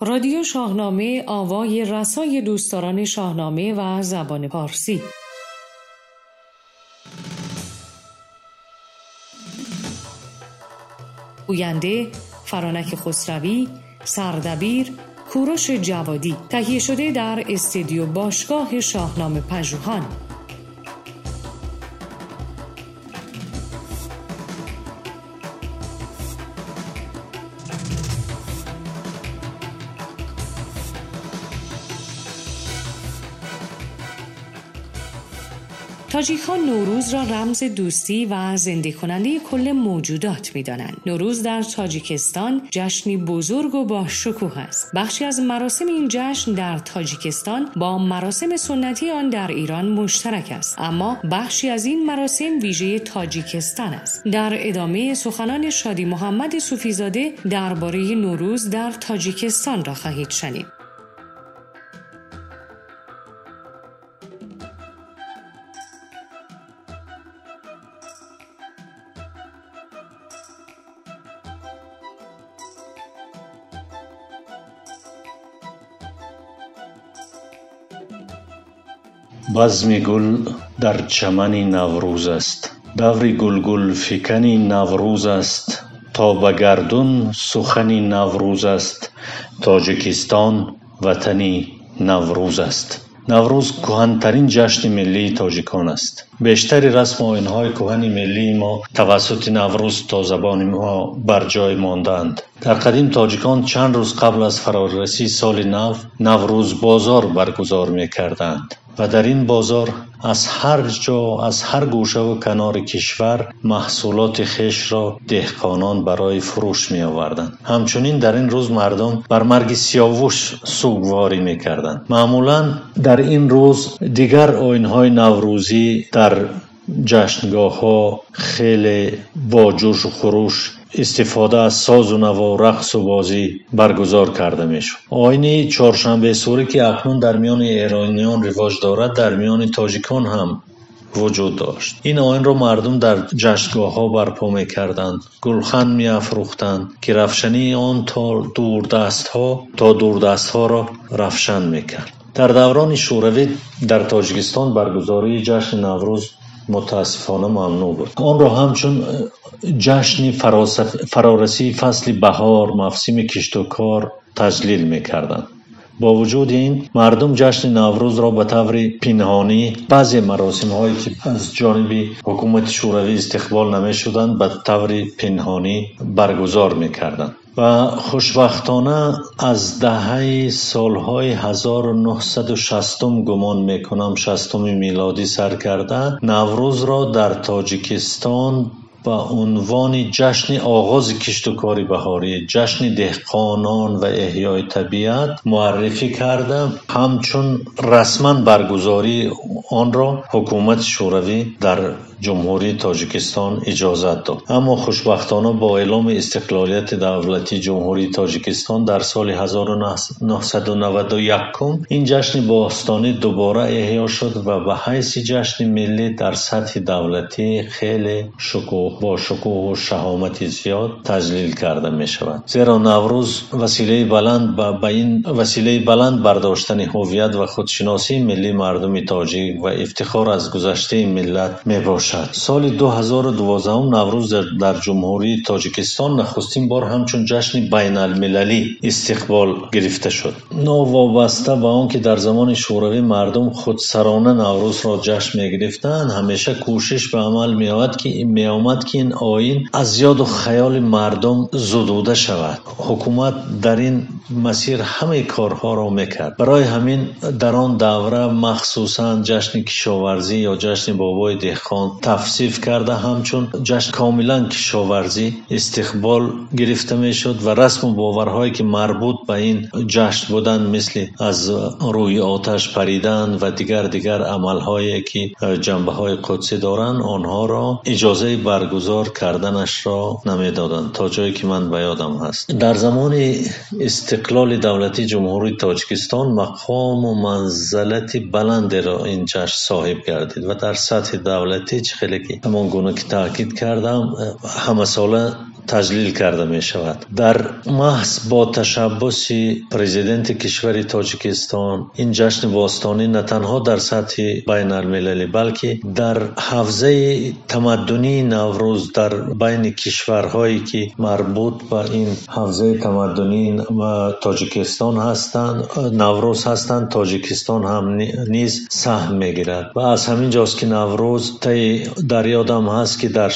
رادیو شاهنامه آوای رسای دوستداران شاهنامه و زبان پارسی. گوینده فرانک خسروی سردبیر کوروش جوادی. تهیه شده در استودیو باشگاه شاهنامه پژوهان. تاجیکان نوروز را رمز دوستی و زنده کننده کل موجودات می دانند. نوروز در تاجیکستان جشنی بزرگ و با شکوه است. بخشی از مراسم این جشن در تاجیکستان با مراسم سنتی آن در ایران مشترک است. اما بخشی از این مراسم ویژه تاجیکستان است. در ادامه سخنان شادی محمد صوفیزاده درباره نوروز در تاجیکستان را خواهید شنید. بزم گل در چمن نوروز است دور گلگل فکن نوروز است تا به گردون سخن نوروز است تاجیکستان وطن نوروز است наврӯз кӯҳантарин ҷашни миллии тоҷикон аст бештари расму оинҳои кӯҳани миллии мо тавассути наврӯз то забони мо бар ҷой мондаанд дар қадим тоҷикон чанд рӯз қабл аз фарорасии соли нав наврӯзбозор баргузор мекарданд و در این بازار از هر جا از هر گوشه و کنار کشور محصولات خش را دهقانان برای فروش می آوردن. همچنین در این روز مردم بر مرگ سیاوش سوگواری می کردند معمولا در این روز دیگر آینهای نوروزی در جشنگاه ها خیلی با جوش و خروش истифода аз созу наво рақсу бозӣ баргузор карда мешуд. Оини чоршанбесурӣ ки акнун дар миёни эрониён ривоҷ дорад дар миёни тоҷикон ҳам вуҷуд дошт. Ин оинро мардум дар ҷашнгоҳҳо барпо мекарданд. Гулхан меафрӯхтанд ки равшании он то дурдастҳо то дурдастҳоро равшан мекард. Дар даврони шӯравӣ дар тоҷикистон баргузории ҷашни наврӯз متاسفانه ممنوع بود. آن را همچون جشنی فرارسی فصل بهار مفسیم کشت و کار تجلیل می‌کردند. با وجود این مردم جشن نوروز را به طور پنهانی بعضی مراسم هایی که از جانب حکومت شوروی استقبال نمی شدند به طور پنهانی برگزار می کردند و خوشبختانه از دهه سالهای 1960 گمان می‌کنم 60 میلادی سر کرده. نوروز را در تاجیکستان با عنوان جشن آغاز کشت و کاری بهاری جشن دهقانان و احیای طبیعت معرفی کرده. همچون رسما برگزاری آن را حکومت شوروی در جمهوری تاجیکستان اجازت داد. اما خوشبختانه با اعلام استقلالیت دولتی جمهوری تاجیکستان در سال 1991 این جشن باستانی دوباره احیا شد و به حیث جشن ملی در سطح دولتی خیلی شکوه با شکوه و شهامت زیاد تجلیل کرده می شود. زیرا نوروز وسیله بلند با, با این وسیله بلند برداشتن هویت و خودشناسی ملی مردم تاجیک و افتخار از گذشته ملت می باشد. باشد. سال 2012 نوروز در جمهوری تاجیکستان نخستین بار همچون جشن بین المللی استقبال گرفته شد. نو وابسته به آنکه در زمان شوروی مردم خود سرانه نوروز را جشن می گرفتند همیشه کوشش به عمل می آمد که می آمد که این آین از یاد و خیال مردم زدوده شود. حکومت در این مسیر همه کارها را می‌کرد. برای همین در آن دوره مخصوصا جشن کشاورزی یا جشن بابای دهخان تفسیف کرده همچون جشن کاملا کشاورزی استقبال گرفته می شد و رسم و باورهایی که مربوط به این جشن بودن مثل از روی آتش پریدن و دیگر دیگر عملهایی که جنبه های قدسی دارند آنها را اجازه برگزار کردنش را نمی‌دادند. تا جایی که من به هست. در زمان استقلال دولتی جمهوری تاجکستان مقام و منزلت بلند را این جشن صاحب گردید و در سطح دولتی هیچ خیلی همون همان گونه که تاکید کردم همه ساله таҷлил карда мешавад. Дар маҳз бо ташаббуси президенти кишвари тоҷикистон ин ҷашни vostонӣ на танҳо дар сатҳи байналмилалӣ балки дар ҳавзаи тамаддунии наврӯз дар байни кишварҳое ки марбут ба ин ҳавзаи тамаддунии тоҷикистон ҳастанд наврӯз ҳастанд тоҷикистон ҳам низ саҳм мегирад. Ва аз ҳамин ҷост ки наврӯз таи дар ёдам ҳаст ки дар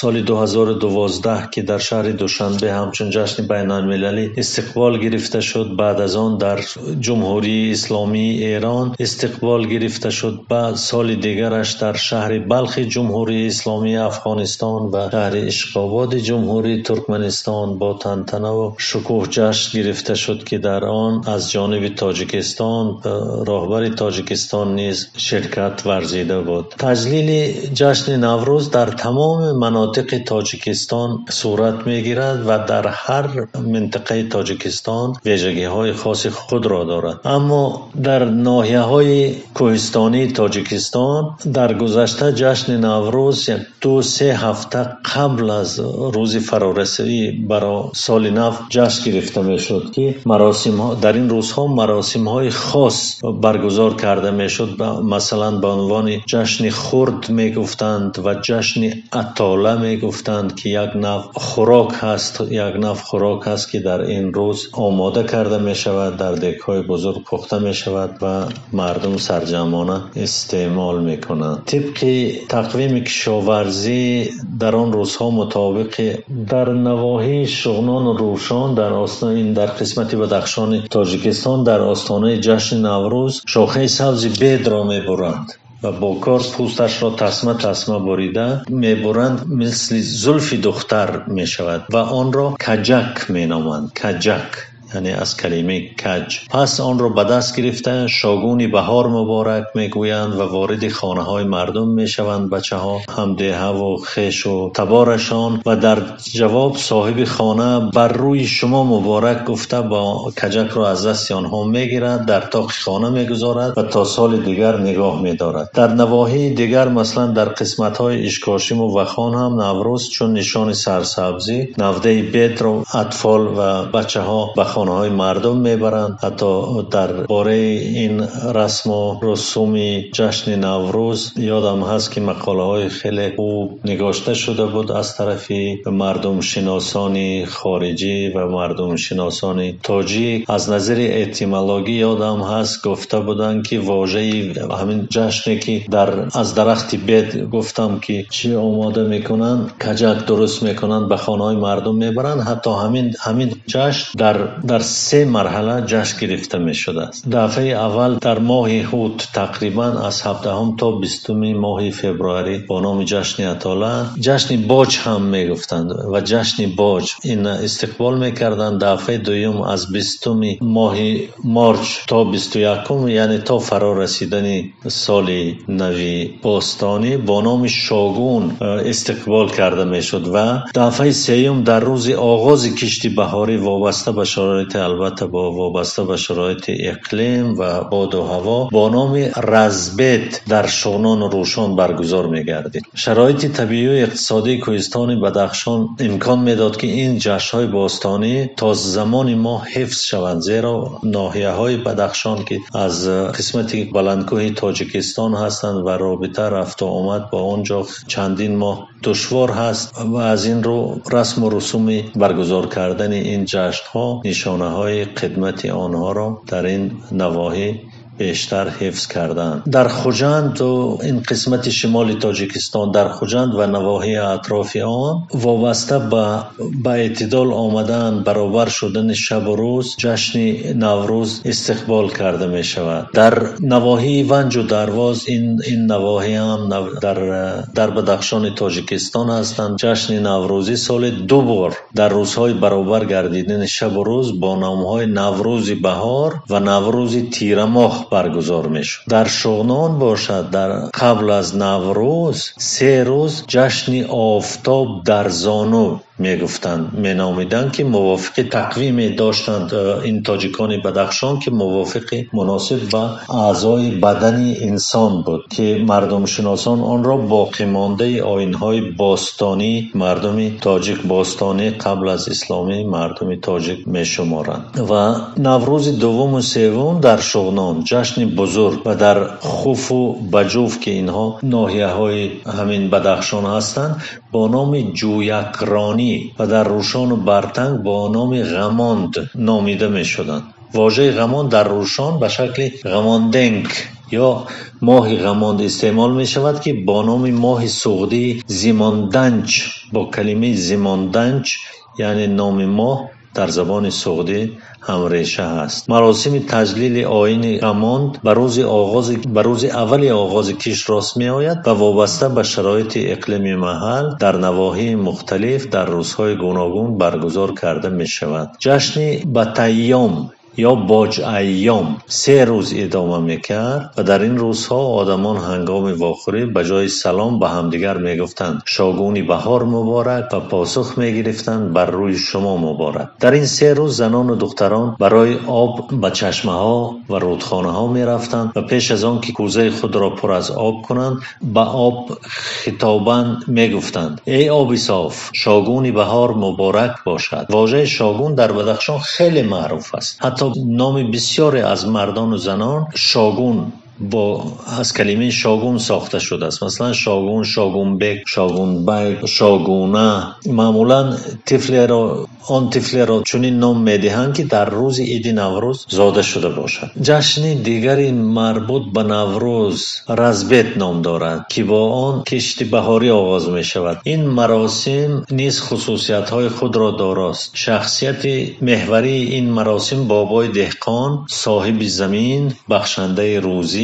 соли 2012 ки در شهر دوشنبه همچون جشن بین المللی استقبال گرفته شد. بعد از آن در جمهوری اسلامی ایران استقبال گرفته شد. و سال دیگرش در شهر بلخ جمهوری اسلامی افغانستان و شهر اشقاباد جمهوری ترکمنستان با تنتنه و شکوه جشن گرفته شد که در آن از جانب تاجیکستان راهبر تاجیکستان نیز شرکت ورزیده بود. تجلیل جشن نوروز در تمام مناطق تاجیکستان صورت صورت می گیرد و در هر منطقه تاجیکستان ویژگی های خاص خود را دارد. اما در ناحیه های کوهستانی تاجیکستان در گذشته جشن نوروز یک دو سه هفته قبل از روز فرارسی برای سال نو جشن گرفته می شد که مراسم ها در این روزها مراسم های خاص برگزار کرده می شد مثلا به عنوان جشن خرد می گفتند و جشن اطاله می گفتند که یک نو خوراک هست یک نوع خوراک هست که در این روز آماده کرده می شود در دکهای بزرگ پخته می شود و مردم سرجمانه استعمال می کنند. طبق تقویم کشاورزی در آن روزها مطابق در نواحی شغنان و روشان در این در قسمت بدخشان تاجیکستان در آستانه جشن نوروز شاخه سبز بید را می برند. و با کار پوستش را تسمه تسمه بریده می‌برند مثل زلف دختر می‌شود و آن را کجک مینامند. کجک. یعنی از کلمه کج. پس آن را به دست گرفته شاگون بهار مبارک می‌گویند و وارد خانه های مردم می‌شوند بچه ها همده و خش و تبارشان و در جواب صاحب خانه بر روی شما مبارک گفته با کجک را از دست آنها می‌گیرد در تاق خانه می‌گذارد و تا سال دیگر نگاه میدارد. در نواحی دیگر مثلا در قسمت های اشکاشیم و خان هم نوروز چون نشان سرسبزی نوده بیت رو اطفال و بچه ها به хонаҳои мардум мебаранд. Ҳатто дар бораи ин расму русуми ҷашни наврӯз ёдам ҳаст ки мақолаҳои хеле хуб нигошта шуда буд аз тарафи мардумшиносони хориҷӣ ва мардумшиносони тоҷик аз назари этимологӣ ёдам ҳаст гуфта буданд ки вожаи ҳамин ҷашне ки дар аз дарахти бед гуфтам ки чӣ омода мекунанд каҷак дуруст мекунанд ба хонаҳои мардум мебаранд. Ҳатто ҳамин ҳамин ҷашн дар در سه مرحله جشن گرفته می شده است دفعه اول در ماه هوت تقریبا از 17 تا 20 ماه فوریه با نام جشن اطالا جشن باج هم می گفتند و جشن باج این استقبال می کردند دفعه دوم از 20 ماه مارچ تا 21 یعنی تا فرا رسیدن سال نوی باستانی با نام شاگون استقبال کرده می شد و دفعه سوم در روز آغاز کشتی بهاری وابسته به شرایط البته با وابسته به شرایط اقلیم و باد و هوا با نام رزبت در شونان و روشان برگزار میگردید. شرایط طبیعی و اقتصادی کوهستان بدخشان امکان می‌داد که این جشن های باستانی تا زمان ما حفظ شوند زیرا ناحیه های بدخشان که از قسمت بلندکوه تاجیکستان هستند و رابطه رفت و آمد با آنجا چندین ماه دشوار هست و از این رو رسم و رسوم برگزار کردن این جشن ها نشانه های خدمت آنها را در این نواحی بیشتر حفظ کردن در خوجند و این قسمت شمال تاجیکستان در خوجند و نواحی اطراف آن وابسته به به اعتدال آمدن برابر شدن شب و روز جشن نوروز استقبال کرده می شود در نواحی ونج و درواز این این نواحی هم در در بدخشان تاجیکستان هستند جشن نوروزی سال دو بار در روزهای برابر گردیدن شب و روز با نامهای نوروز بهار و نوروز تیرماه. Баргузор мешуд. Дар шуғнон бошад дар қабл аз наврӯз се рӯз ҷашни офтоб дар зону мегуфтанд. Меномиданд ки мувофиқи тақвиме доштанд э, ин тоҷикони бадахшон ки мувофиқи муносиб ба аъзои бадани инсон буд ки мардумшиносон онро боқимондаи оинҳои бостонии мардуми тоҷик бостонӣ қабл аз исломӣ мардуми тоҷик мешуморанд. Ва наврӯзи дуввуму севум дар шӯғнон ҷашни бузург ва дар хуфу баҷуф ки инҳо ноҳияҳои ҳамин бадахшон ҳастанд бо номи ҷӯякронӣ جویکرانی و در روشان و برتنگ با نام غماند نامیده می شدند واژه غمان در روشان به شکل غماندنگ یا ماه غماند استعمال می شود که با نام ماه سغدی زیماندنج با کلمه زیماندنج یعنی نام ماه дар забони суғдӣ ҳамреша ҳаст маросими таҷлили оини рамонд ба рӯзи оғози ба рӯзи аввали оғози киш рост меояд ва вобаста ба шароити иқлими маҳал дар навоҳии мухталиф дар рӯзҳои гуногун баргузор карда мешавад. Ҷашни батайём یا باج ایام سه روز ادامه می‌کرد و در این روزها آدمان هنگام واخوری به جای سلام به همدیگر می‌گفتند شاگونی بهار مبارک و پاسخ می‌گرفتند بر روی شما مبارک. در این سه روز زنان و دختران برای آب به چشمه ها و رودخانه ها می‌رفتند و پیش از آن که کوزه خود را پر از آب کنند به آب خطابا می‌گفتند ای آبی صاف شاگونی بهار مبارک باشد. واژه شاگون در بدخشان خیلی معروف است. حتی نام بسیاری از مردان و زنان شاگون با از کلمه شاگون ساخته شده است. مثلا شاگون شاگون بک شاگون بیک شاگونه. معمولا طفل را آن طفل را چنین نام می‌دهند که در روز عید نوروز زاده شده باشد. جشن دیگری مربوط به نوروز رزبت نام دارد که با آن کشت بهاری آغاز می شود این مراسم نیز خصوصیت های خود را داراست. شخصیت محوری این مراسم بابای دهقان صاحب زمین بخشنده روزی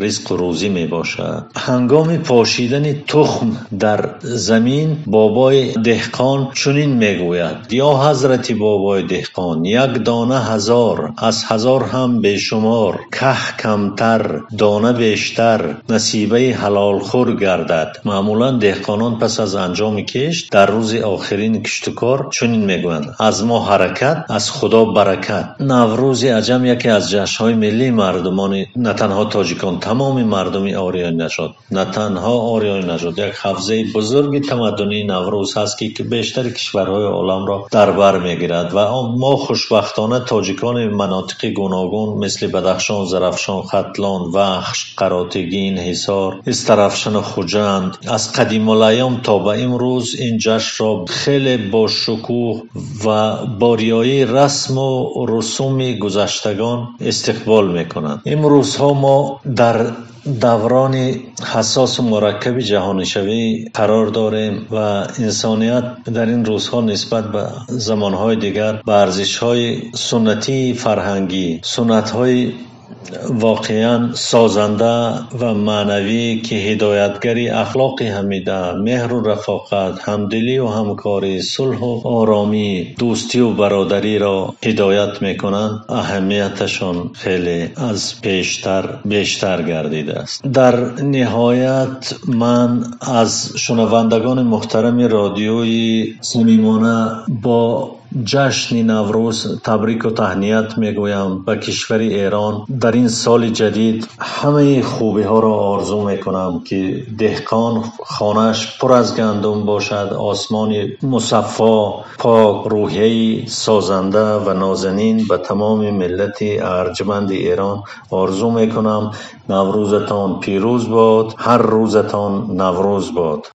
رزق و روزی می باشد. هنگام پاشیدن تخم در زمین بابای دهقان چنین می گوید. یا حضرت بابای دهقان یک دانه هزار از هزار هم بشمار که کمتر دانه بیشتر نصیبه حلال خور گردد. معمولا دهقانان پس از انجام کشت در روز آخرین کشتکار چنین می گویند. از ما حرکت از خدا برکت. نوروز عجم یکی از جشن های ملی مردمان نه تنها تاجیکان تمام مردم آریای نژاد نه تنها آریای نژاد یک حوزه بزرگ تمدنی نوروز هست که بیشتر کشورهای عالم را در بر می‌گیرد و ما خوشبختانه تاجیکان مناطق گوناگون مثل بدخشان زرفشان ختلان وخش قراتگین حصار استرفشن خوجند. از قدیم الایام تا به امروز این جشن را خیلی با شکوه و باریایی رسم و رسوم گذشتگان استقبال می‌کنند. امروزها ما در دوران حساس و مرکب جهانشوی قرار داریم و انسانیت در این روزها نسبت به زمانهای دیگر به ارزشهای سنتی فرهنگی سنتهای واقعا سازنده و معنوی که هدایتگری اخلاق حمیده مهر و رفاقت همدلی و همکاری صلح و آرامی دوستی و برادری را هدایت می‌کنند اهمیتشان خیلی از پیشتر بیشتر گردیده است. در نهایت من از شنوندگان محترم رادیوی صمیمانه با جشن نوروز تبریک و تهنیت می‌گویم به کشور ایران. در این سال جدید همه خوبی ها را آرزو می‌کنم که دهقان خانش پر از گندم باشد آسمان مصفا پاک روحیه سازنده و نازنین به تمام ملت ارجمند ایران آرزو می‌کنم. نوروزتان پیروز باد هر روزتان نوروز باد.